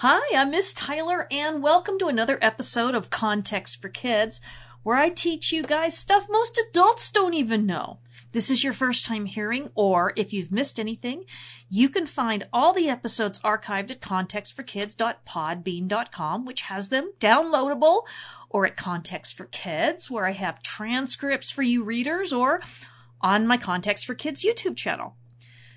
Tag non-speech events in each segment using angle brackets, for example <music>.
Hi, I'm Miss Tyler, and welcome to another episode of Context for Kids, where I teach you guys stuff most adults don't even know. This is your first time hearing, or if you've missed anything, you can find all the episodes archived at contextforkids.podbean.com, which has them downloadable, or at Context for Kids, where I have transcripts for you readers, or on my Context for Kids YouTube channel.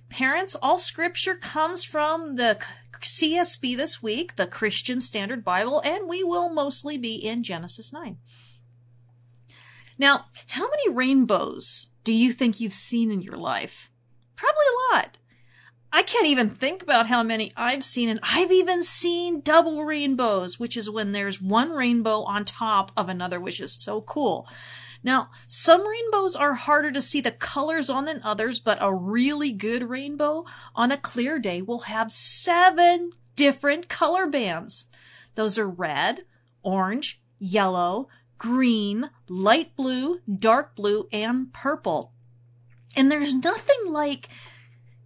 Parents, all scripture comes from the CSB this week, the Christian Standard Bible, and we will mostly be in Genesis 9. Now, how many rainbows do you think you've seen in your life? Probably a lot. I can't even think about how many I've seen, and I've even seen double rainbows, which is when there's one rainbow on top of another, which is so cool. Now, some rainbows are harder to see the colors on than others, but a really good rainbow on a clear day will have seven different color bands. Those are red, orange, yellow, green, light blue, dark blue, and purple. And there's nothing like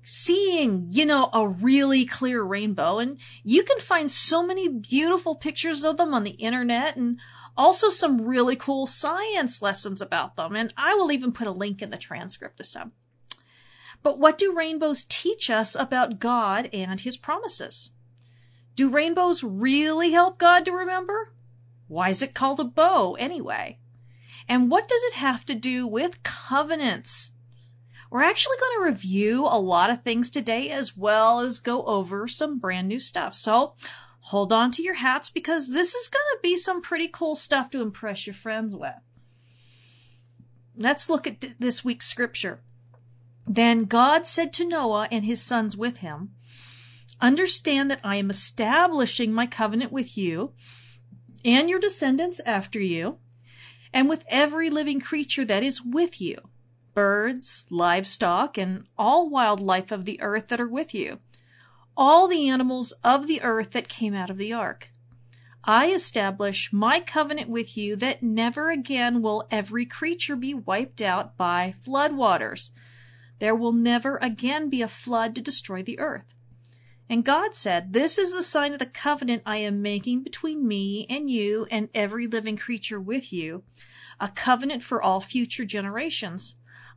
seeing, you know, a really clear rainbow. And you can find so many beautiful pictures of them on the internet and also some really cool science lessons about them. And I will even put a link in the transcript to some. But what do rainbows teach us about God and his promises? Do rainbows really help God to remember? Why is it called a bow anyway? And what does it have to do with covenants? We're actually going to review a lot of things today as well as go over some brand new stuff. So hold on to your hats because this is going to be some pretty cool stuff to impress your friends with. Let's look at this week's scripture. Then God said to Noah and his sons with him, Understand that I am establishing my covenant with you and your descendants after you, and with every living creature that is with you, birds, livestock, and all wildlife of the earth that are with you all the animals of the earth that came out of the ark. I establish my covenant with you that never again will every creature be wiped out by flood waters. There will never again be a flood to destroy the earth. And God said, This is the sign of the covenant I am making between me and you and every living creature with you, a covenant for all future generations.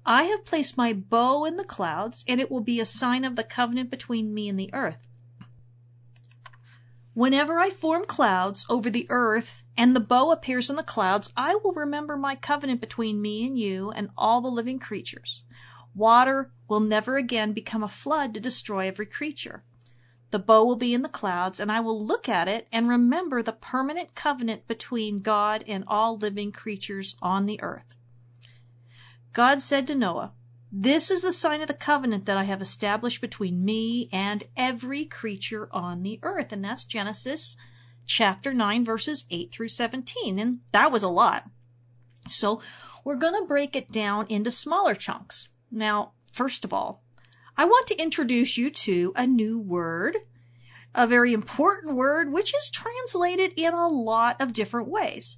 I have placed my bow in the clouds, and it will be a sign of the covenant between me and the earth. Whenever I form clouds over the earth and the bow appears in the clouds, I will remember my covenant between me and you and all the living creatures. Water will never again become a flood to destroy every creature. The bow will be in the clouds, and I will look at it and remember the permanent covenant between God and all living creatures on the earth. God said to Noah, This is the sign of the covenant that I have established between me and every creature on the earth. And that's Genesis chapter 9, verses 8 through 17. And that was a lot. So we're going to break it down into smaller chunks. Now, first of all, I want to introduce you to a new word, a very important word, which is translated in a lot of different ways.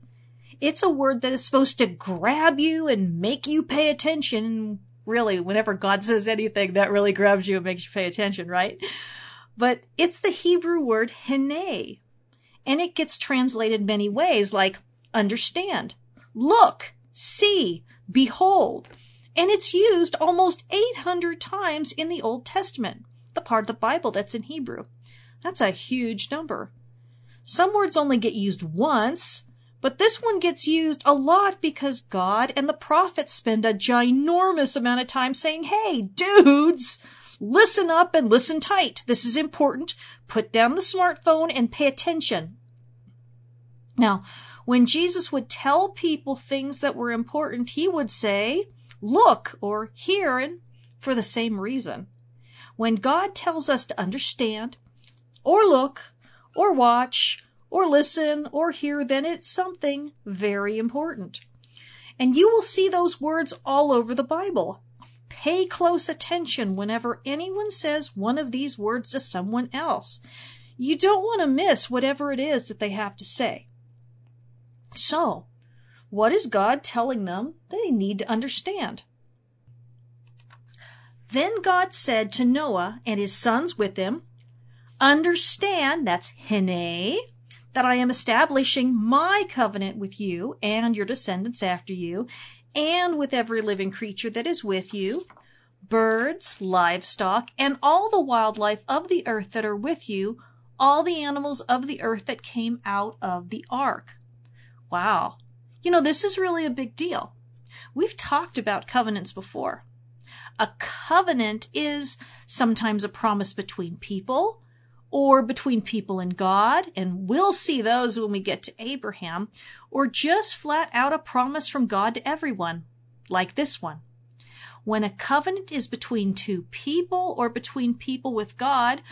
It's a word that is supposed to grab you and make you pay attention. Really, whenever God says anything, that really grabs you and makes you pay attention, right? But it's the Hebrew word hene. And it gets translated many ways like understand, look, see, behold. And it's used almost 800 times in the Old Testament, the part of the Bible that's in Hebrew. That's a huge number. Some words only get used once, but this one gets used a lot because God and the prophets spend a ginormous amount of time saying, Hey, dudes, listen up and listen tight. This is important. Put down the smartphone and pay attention. Now, when Jesus would tell people things that were important, he would say, look or hear and for the same reason. When God tells us to understand or look or watch or listen or hear, then it's something very important. And you will see those words all over the Bible. Pay close attention whenever anyone says one of these words to someone else. You don't want to miss whatever it is that they have to say. So, what is God telling them they need to understand? Then God said to Noah and his sons with him, Understand, that's hene, that I am establishing my covenant with you and your descendants after you, and with every living creature that is with you, birds, livestock, and all the wildlife of the earth that are with you, all the animals of the earth that came out of the ark. Wow. You know, this is really a big deal. We've talked about covenants before. A covenant is sometimes a promise between people or between people and God, and we'll see those when we get to Abraham, or just flat out a promise from God to everyone, like this one. When a covenant is between two people or between people with God,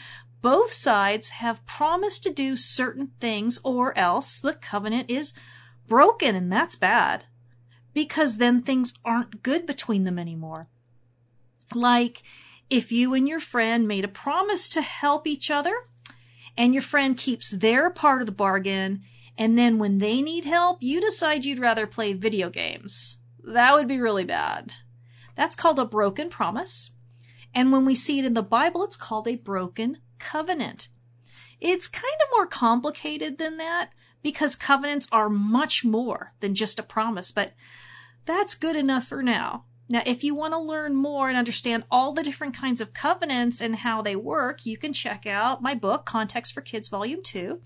both sides have promised to do certain things or else the covenant is broken and that's bad. Because then things aren't good between them anymore. Like, if you and your friend made a promise to help each other and your friend keeps their part of the bargain and then when they need help, you decide you'd rather play video games. That would be really bad. That's called a broken promise. And when we see it in the Bible, it's called a broken covenant. It's kind of more complicated than that because covenants are much more than just a promise, but that's good enough for now. Now, if you want to learn more and understand all the different kinds of covenants and how they work, you can check out my book, Context for Kids Volume 2,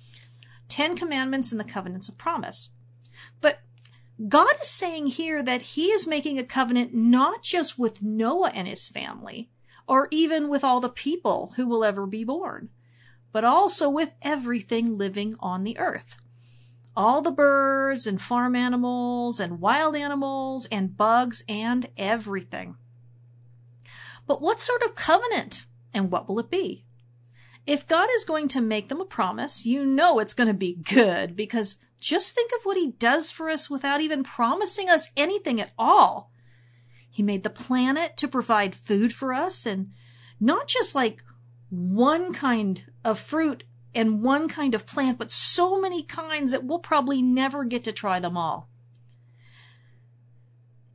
10 Commandments and the Covenants of Promise. But God is saying here that he is making a covenant not just with Noah and his family, or even with all the people who will ever be born, but also with everything living on the earth all the birds and farm animals and wild animals and bugs and everything. But what sort of covenant and what will it be? If God is going to make them a promise, you know it's going to be good because just think of what he does for us without even promising us anything at all. He made the planet to provide food for us and not just like one kind of fruit and one kind of plant, but so many kinds that we'll probably never get to try them all.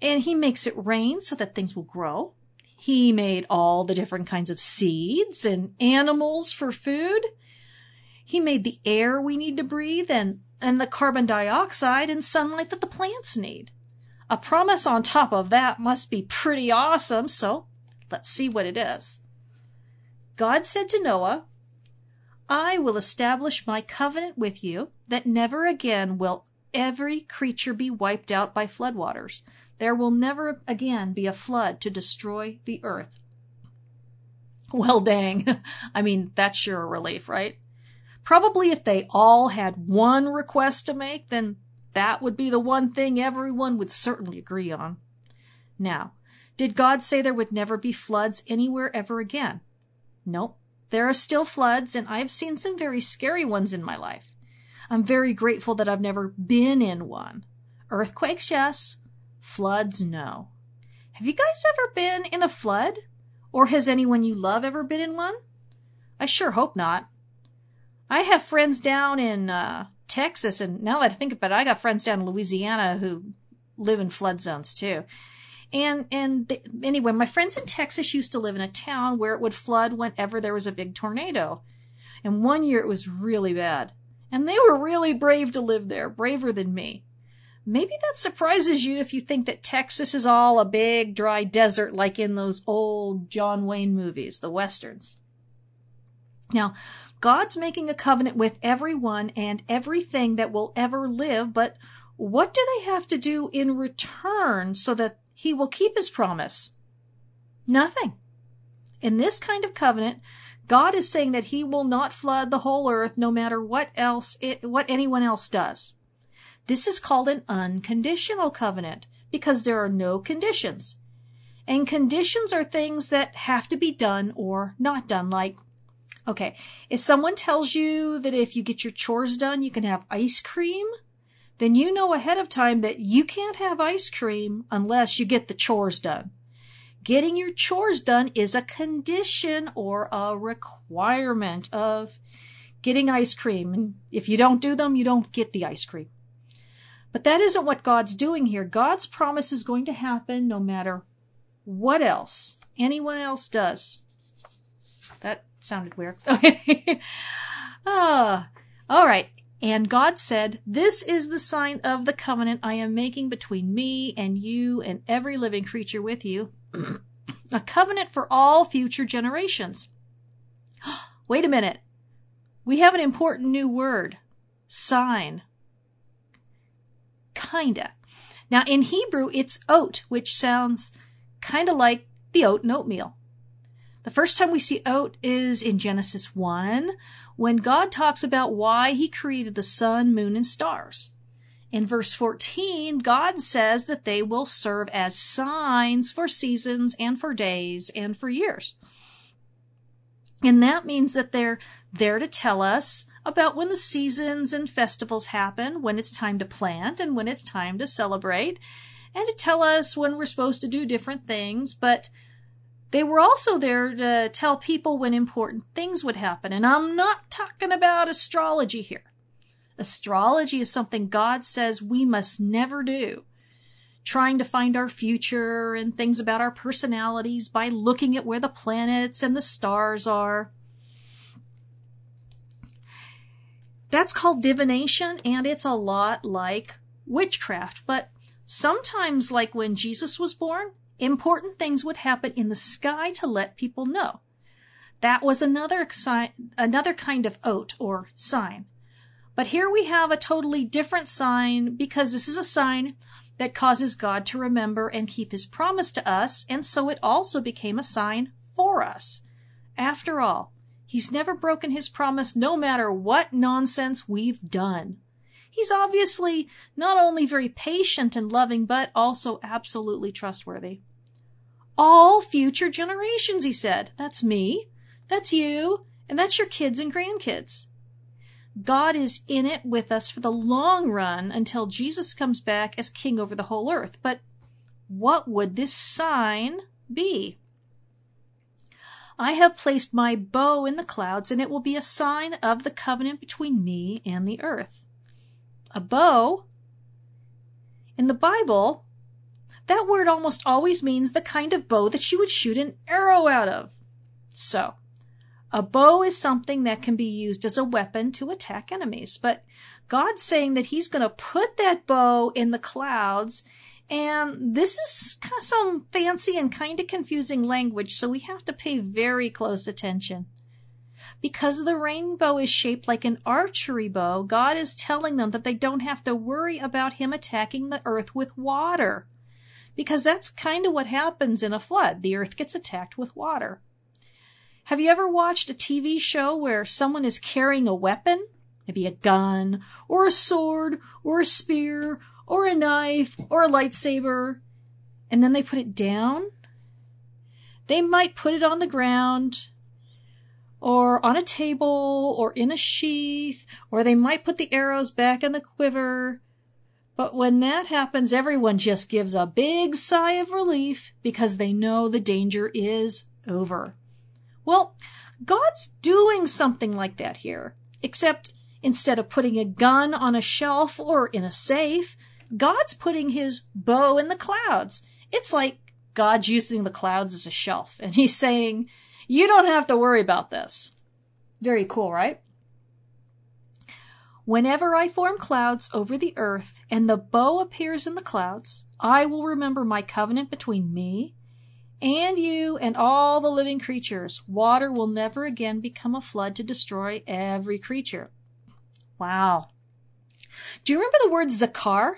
And he makes it rain so that things will grow. He made all the different kinds of seeds and animals for food. He made the air we need to breathe and, and the carbon dioxide and sunlight that the plants need. A promise on top of that must be pretty awesome, so let's see what it is. God said to Noah, I will establish my covenant with you that never again will every creature be wiped out by floodwaters. There will never again be a flood to destroy the earth. Well, dang. <laughs> I mean, that's sure a relief, right? Probably if they all had one request to make, then that would be the one thing everyone would certainly agree on. Now, did God say there would never be floods anywhere ever again? Nope. There are still floods, and I've seen some very scary ones in my life. I'm very grateful that I've never been in one. Earthquakes, yes. Floods, no. Have you guys ever been in a flood? Or has anyone you love ever been in one? I sure hope not. I have friends down in uh, Texas, and now that I think about it, I got friends down in Louisiana who live in flood zones too. And, and th- anyway, my friends in Texas used to live in a town where it would flood whenever there was a big tornado. And one year it was really bad. And they were really brave to live there, braver than me. Maybe that surprises you if you think that Texas is all a big dry desert like in those old John Wayne movies, the westerns. Now, God's making a covenant with everyone and everything that will ever live, but what do they have to do in return so that he will keep his promise? Nothing. In this kind of covenant, God is saying that he will not flood the whole earth no matter what else it, what anyone else does. This is called an unconditional covenant because there are no conditions. And conditions are things that have to be done or not done. Like, okay, if someone tells you that if you get your chores done, you can have ice cream, then you know ahead of time that you can't have ice cream unless you get the chores done. Getting your chores done is a condition or a requirement of getting ice cream. And if you don't do them, you don't get the ice cream. But that isn't what God's doing here. God's promise is going to happen no matter what else anyone else does. that sounded weird. <laughs> Ah, all right. And God said, This is the sign of the covenant I am making between me and you and every living creature with you. a covenant for all future generations. <gasps> Wait a minute. We have an important new word. Sign. Kinda. Now in Hebrew, it's oat, which sounds kinda like the oat and oatmeal. The first time we see oat is in Genesis 1, when God talks about why he created the sun, moon, and stars. In verse 14, God says that they will serve as signs for seasons and for days and for years. And that means that they're there to tell us about when the seasons and festivals happen, when it's time to plant and when it's time to celebrate, and to tell us when we're supposed to do different things, but they were also there to tell people when important things would happen. And I'm not talking about astrology here. Astrology is something God says we must never do. Trying to find our future and things about our personalities by looking at where the planets and the stars are. That's called divination and it's a lot like witchcraft. But sometimes, like when Jesus was born, important things would happen in the sky to let people know. That was another another kind of oat or sign. But here we have a totally different sign because this is a sign that causes God to remember and keep his promise to us, and so it also became a sign for us. After all, he's never broken his promise no matter what nonsense we've done. He's obviously not only very patient and loving, but also absolutely trustworthy. All future generations, he said. That's me. That's you. And that's your kids and grandkids. God is in it with us for the long run until Jesus comes back as king over the whole earth. But what would this sign be? I have placed my bow in the clouds, and it will be a sign of the covenant between me and the earth a bow. In the Bible, that word almost always means the kind of bow that you would shoot an arrow out of. So, a bow is something that can be used as a weapon to attack enemies, but God's saying that He's going to put that bow in the clouds, and this is some fancy and kind of confusing language, so we have to pay very close attention. Because the rainbow is shaped like an archery bow, God is telling them that they don't have to worry about him attacking the earth with water. Because that's kind of what happens in a flood. The earth gets attacked with water. Have you ever watched a TV show where someone is carrying a weapon? Maybe a gun, or a sword, or a spear, or a knife, or a lightsaber, and then they put it down? They might put it on the ground, or on a table or in a sheath, or they might put the arrows back in the quiver. But when that happens, everyone just gives a big sigh of relief because they know the danger is over. Well, God's doing something like that here, except instead of putting a gun on a shelf or in a safe, God's putting his bow in the clouds. It's like God's using the clouds as a shelf, and he's saying, you don't have to worry about this. Very cool, right? Whenever I form clouds over the earth and the bow appears in the clouds, I will remember my covenant between me and you and all the living creatures. Water will never again become a flood to destroy every creature. Wow. Do you remember the word zakar?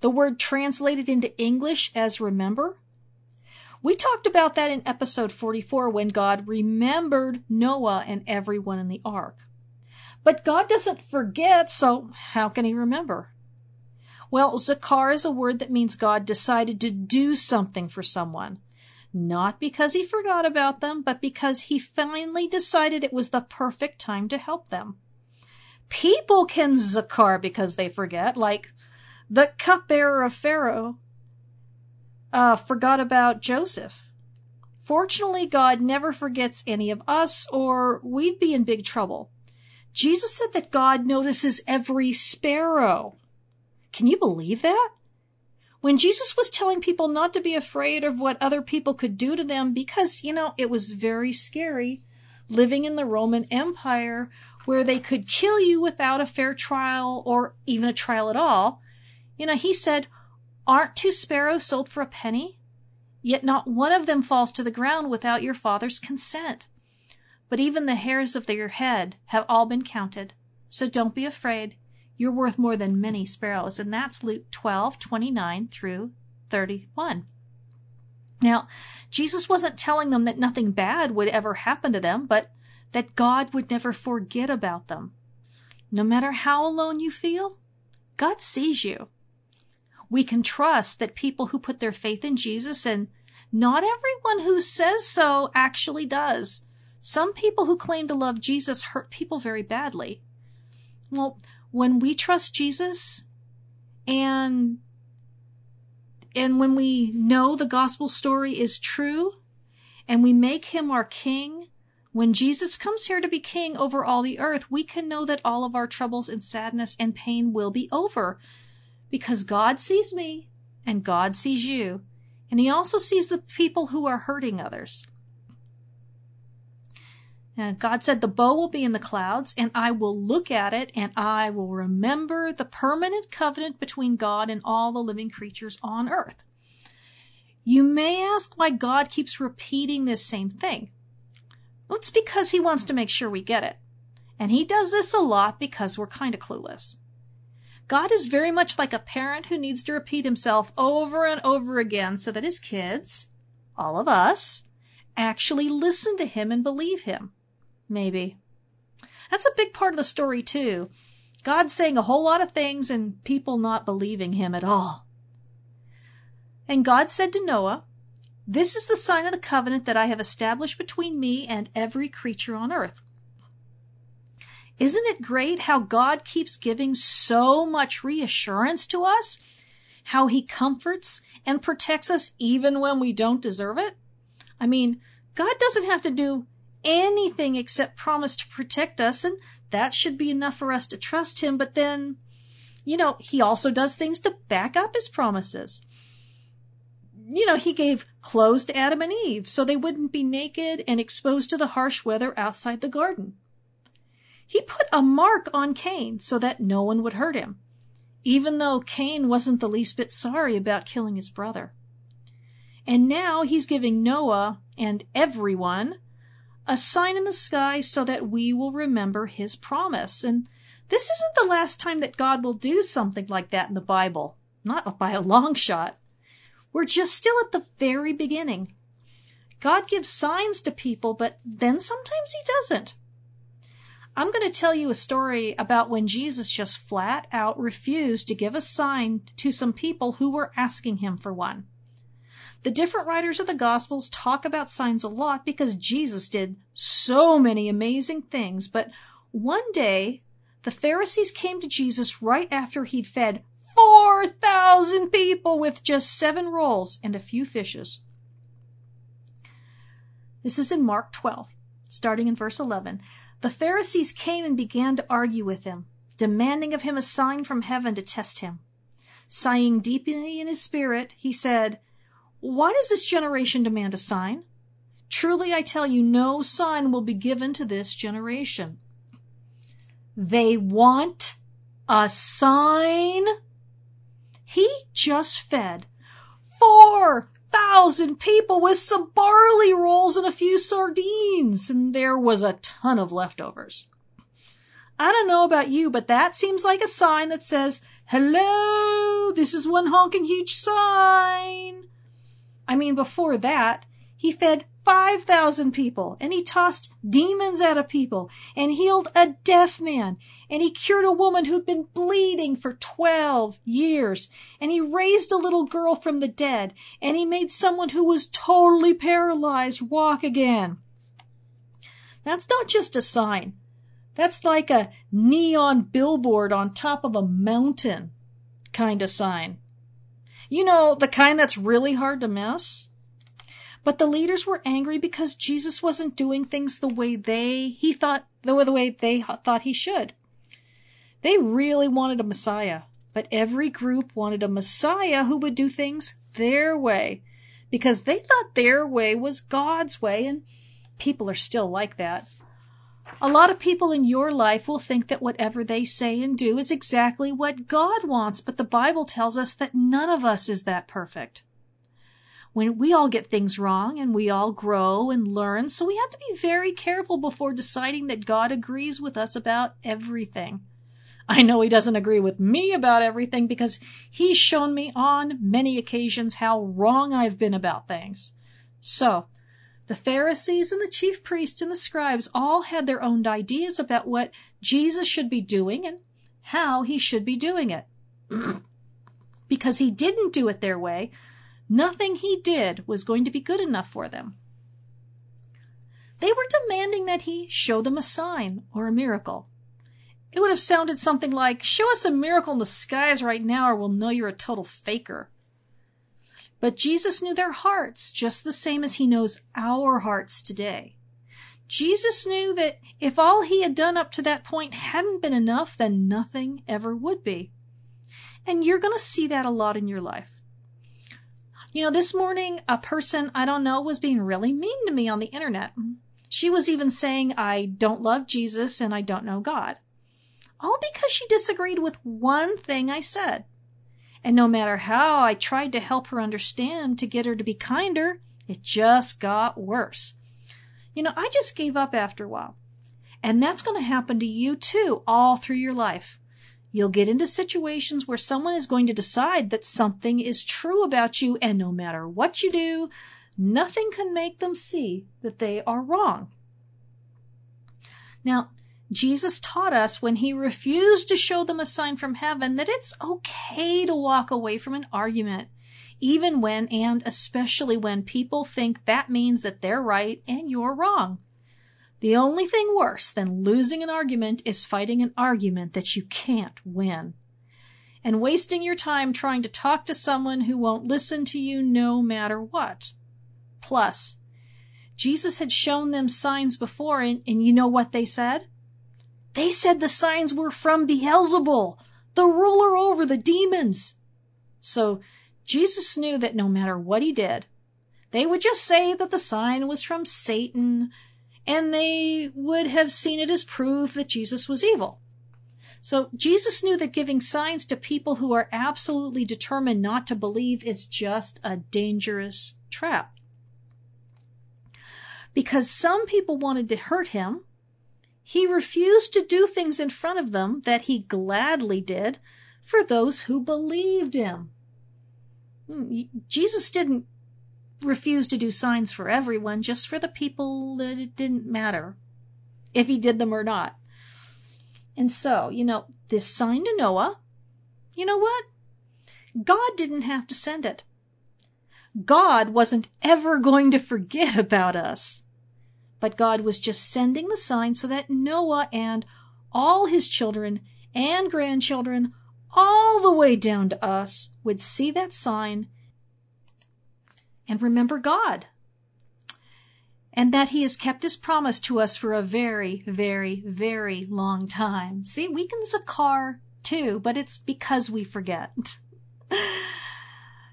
The word translated into English as remember? We talked about that in episode 44 when God remembered Noah and everyone in the ark. But God doesn't forget, so how can he remember? Well, Zakar is a word that means God decided to do something for someone. Not because he forgot about them, but because he finally decided it was the perfect time to help them. People can Zakar because they forget, like the cupbearer of Pharaoh uh, forgot about Joseph. Fortunately, God never forgets any of us, or we'd be in big trouble. Jesus said that God notices every sparrow. Can you believe that? When Jesus was telling people not to be afraid of what other people could do to them because, you know, it was very scary, living in the Roman Empire where they could kill you without a fair trial or even a trial at all. You know, he said, Aren't two sparrows sold for a penny? Yet not one of them falls to the ground without your father's consent. But even the hairs of your head have all been counted. So don't be afraid. You're worth more than many sparrows. And that's Luke 12, 29 through 31. Now, Jesus wasn't telling them that nothing bad would ever happen to them, but that God would never forget about them. No matter how alone you feel, God sees you. We can trust that people who put their faith in Jesus and not everyone who says so actually does. Some people who claim to love Jesus hurt people very badly. Well, when we trust Jesus and and when we know the gospel story is true and we make him our king, when Jesus comes here to be king over all the earth, we can know that all of our troubles and sadness and pain will be over because God sees me and God sees you. And he also sees the people who are hurting others. And God said, the bow will be in the clouds and I will look at it and I will remember the permanent covenant between God and all the living creatures on earth. You may ask why God keeps repeating this same thing. Well, it's because he wants to make sure we get it. And he does this a lot because we're kind of clueless. God is very much like a parent who needs to repeat himself over and over again so that his kids, all of us, actually listen to him and believe him. Maybe. That's a big part of the story, too. God saying a whole lot of things and people not believing him at all. And God said to Noah, This is the sign of the covenant that I have established between me and every creature on earth. Isn't it great how God keeps giving so much reassurance to us? How he comforts and protects us even when we don't deserve it? I mean, God doesn't have to do anything except promise to protect us, and that should be enough for us to trust him. But then, you know, he also does things to back up his promises. You know, he gave clothes to Adam and Eve so they wouldn't be naked and exposed to the harsh weather outside the garden. He put a mark on Cain so that no one would hurt him, even though Cain wasn't the least bit sorry about killing his brother. And now he's giving Noah and everyone a sign in the sky so that we will remember his promise. And this isn't the last time that God will do something like that in the Bible. Not by a long shot. We're just still at the very beginning. God gives signs to people, but then sometimes he doesn't. I'm going to tell you a story about when Jesus just flat out refused to give a sign to some people who were asking him for one. The different writers of the Gospels talk about signs a lot because Jesus did so many amazing things. But one day, the Pharisees came to Jesus right after he'd fed 4,000 people with just seven rolls and a few fishes. This is in Mark 12, starting in verse 11. The Pharisees came and began to argue with him, demanding of him a sign from heaven to test him. Sighing deeply in his spirit, he said, why does this generation demand a sign? Truly I tell you, no sign will be given to this generation. They want a sign? He just fed four thousand people with some barley rolls and a few sardines, and there was a ton of leftovers. I don't know about you, but that seems like a sign that says, hello, this is one honking huge sign. I mean, before that, he fed 5,000 people and he tossed demons out of people and healed a deaf man and he cured a woman who'd been bleeding for 12 years and he raised a little girl from the dead and he made someone who was totally paralyzed walk again. That's not just a sign. That's like a neon billboard on top of a mountain kind of sign. You know, the kind that's really hard to miss. But the leaders were angry because Jesus wasn't doing things the way they, he thought, the way they thought he should. They really wanted a Messiah, but every group wanted a Messiah who would do things their way because they thought their way was God's way and people are still like that. A lot of people in your life will think that whatever they say and do is exactly what God wants, but the Bible tells us that none of us is that perfect. When we all get things wrong and we all grow and learn, so we have to be very careful before deciding that God agrees with us about everything. I know he doesn't agree with me about everything because he's shown me on many occasions how wrong I've been about things. So, the Pharisees and the chief priests and the scribes all had their own ideas about what Jesus should be doing and how he should be doing it. <clears throat> because he didn't do it their way, nothing he did was going to be good enough for them. They were demanding that he show them a sign or a miracle. It would have sounded something like, show us a miracle in the skies right now or we'll know you're a total faker. But Jesus knew their hearts just the same as he knows our hearts today. Jesus knew that if all he had done up to that point hadn't been enough, then nothing ever would be. And you're going to see that a lot in your life. You know, this morning, a person I don't know was being really mean to me on the internet. She was even saying, I don't love Jesus and I don't know God. All because she disagreed with one thing I said. And no matter how I tried to help her understand to get her to be kinder, it just got worse. You know, I just gave up after a while. And that's going to happen to you too, all through your life. You'll get into situations where someone is going to decide that something is true about you, and no matter what you do, nothing can make them see that they are wrong. Now, Jesus taught us when he refused to show them a sign from heaven that it's okay to walk away from an argument, even when and especially when people think that means that they're right and you're wrong. The only thing worse than losing an argument is fighting an argument that you can't win. And wasting your time trying to talk to someone who won't listen to you no matter what. Plus, Jesus had shown them signs before and, and you know what they said? They said the signs were from Beelzebul, the ruler over the demons. So Jesus knew that no matter what he did, they would just say that the sign was from Satan, and they would have seen it as proof that Jesus was evil. So Jesus knew that giving signs to people who are absolutely determined not to believe is just a dangerous trap. Because some people wanted to hurt him, he refused to do things in front of them that he gladly did for those who believed him. Hmm, Jesus didn't refuse to do signs for everyone, just for the people that it didn't matter if he did them or not. And so, you know, this sign to Noah, you know what? God didn't have to send it. God wasn't ever going to forget about us. But God was just sending the sign so that Noah and all his children and grandchildren, all the way down to us, would see that sign and remember God. And that he has kept his promise to us for a very, very, very long time. See, we can zakar too, but it's because we forget. <laughs>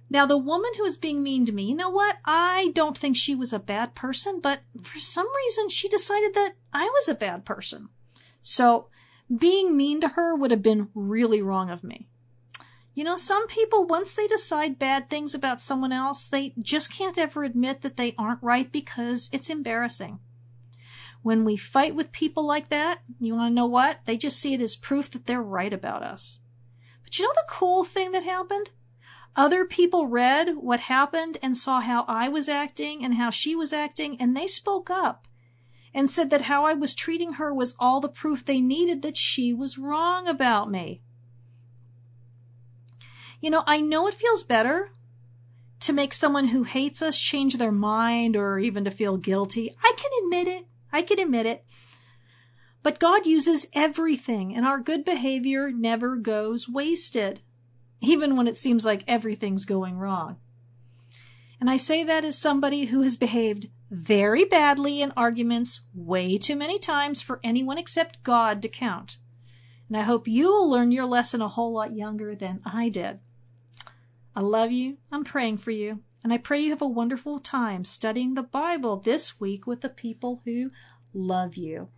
Now, the woman who was being mean to me, you know what? I don't think she was a bad person, but for some reason she decided that I was a bad person. So, being mean to her would have been really wrong of me. You know, some people, once they decide bad things about someone else, they just can't ever admit that they aren't right because it's embarrassing. When we fight with people like that, you want to know what? They just see it as proof that they're right about us. But you know the cool thing that happened? Other people read what happened and saw how I was acting and how she was acting, and they spoke up and said that how I was treating her was all the proof they needed that she was wrong about me. You know, I know it feels better to make someone who hates us change their mind or even to feel guilty. I can admit it. I can admit it. But God uses everything, and our good behavior never goes wasted even when it seems like everything's going wrong. And I say that as somebody who has behaved very badly in arguments way too many times for anyone except God to count. And I hope you'll learn your lesson a whole lot younger than I did. I love you. I'm praying for you. And I pray you have a wonderful time studying the Bible this week with the people who love you.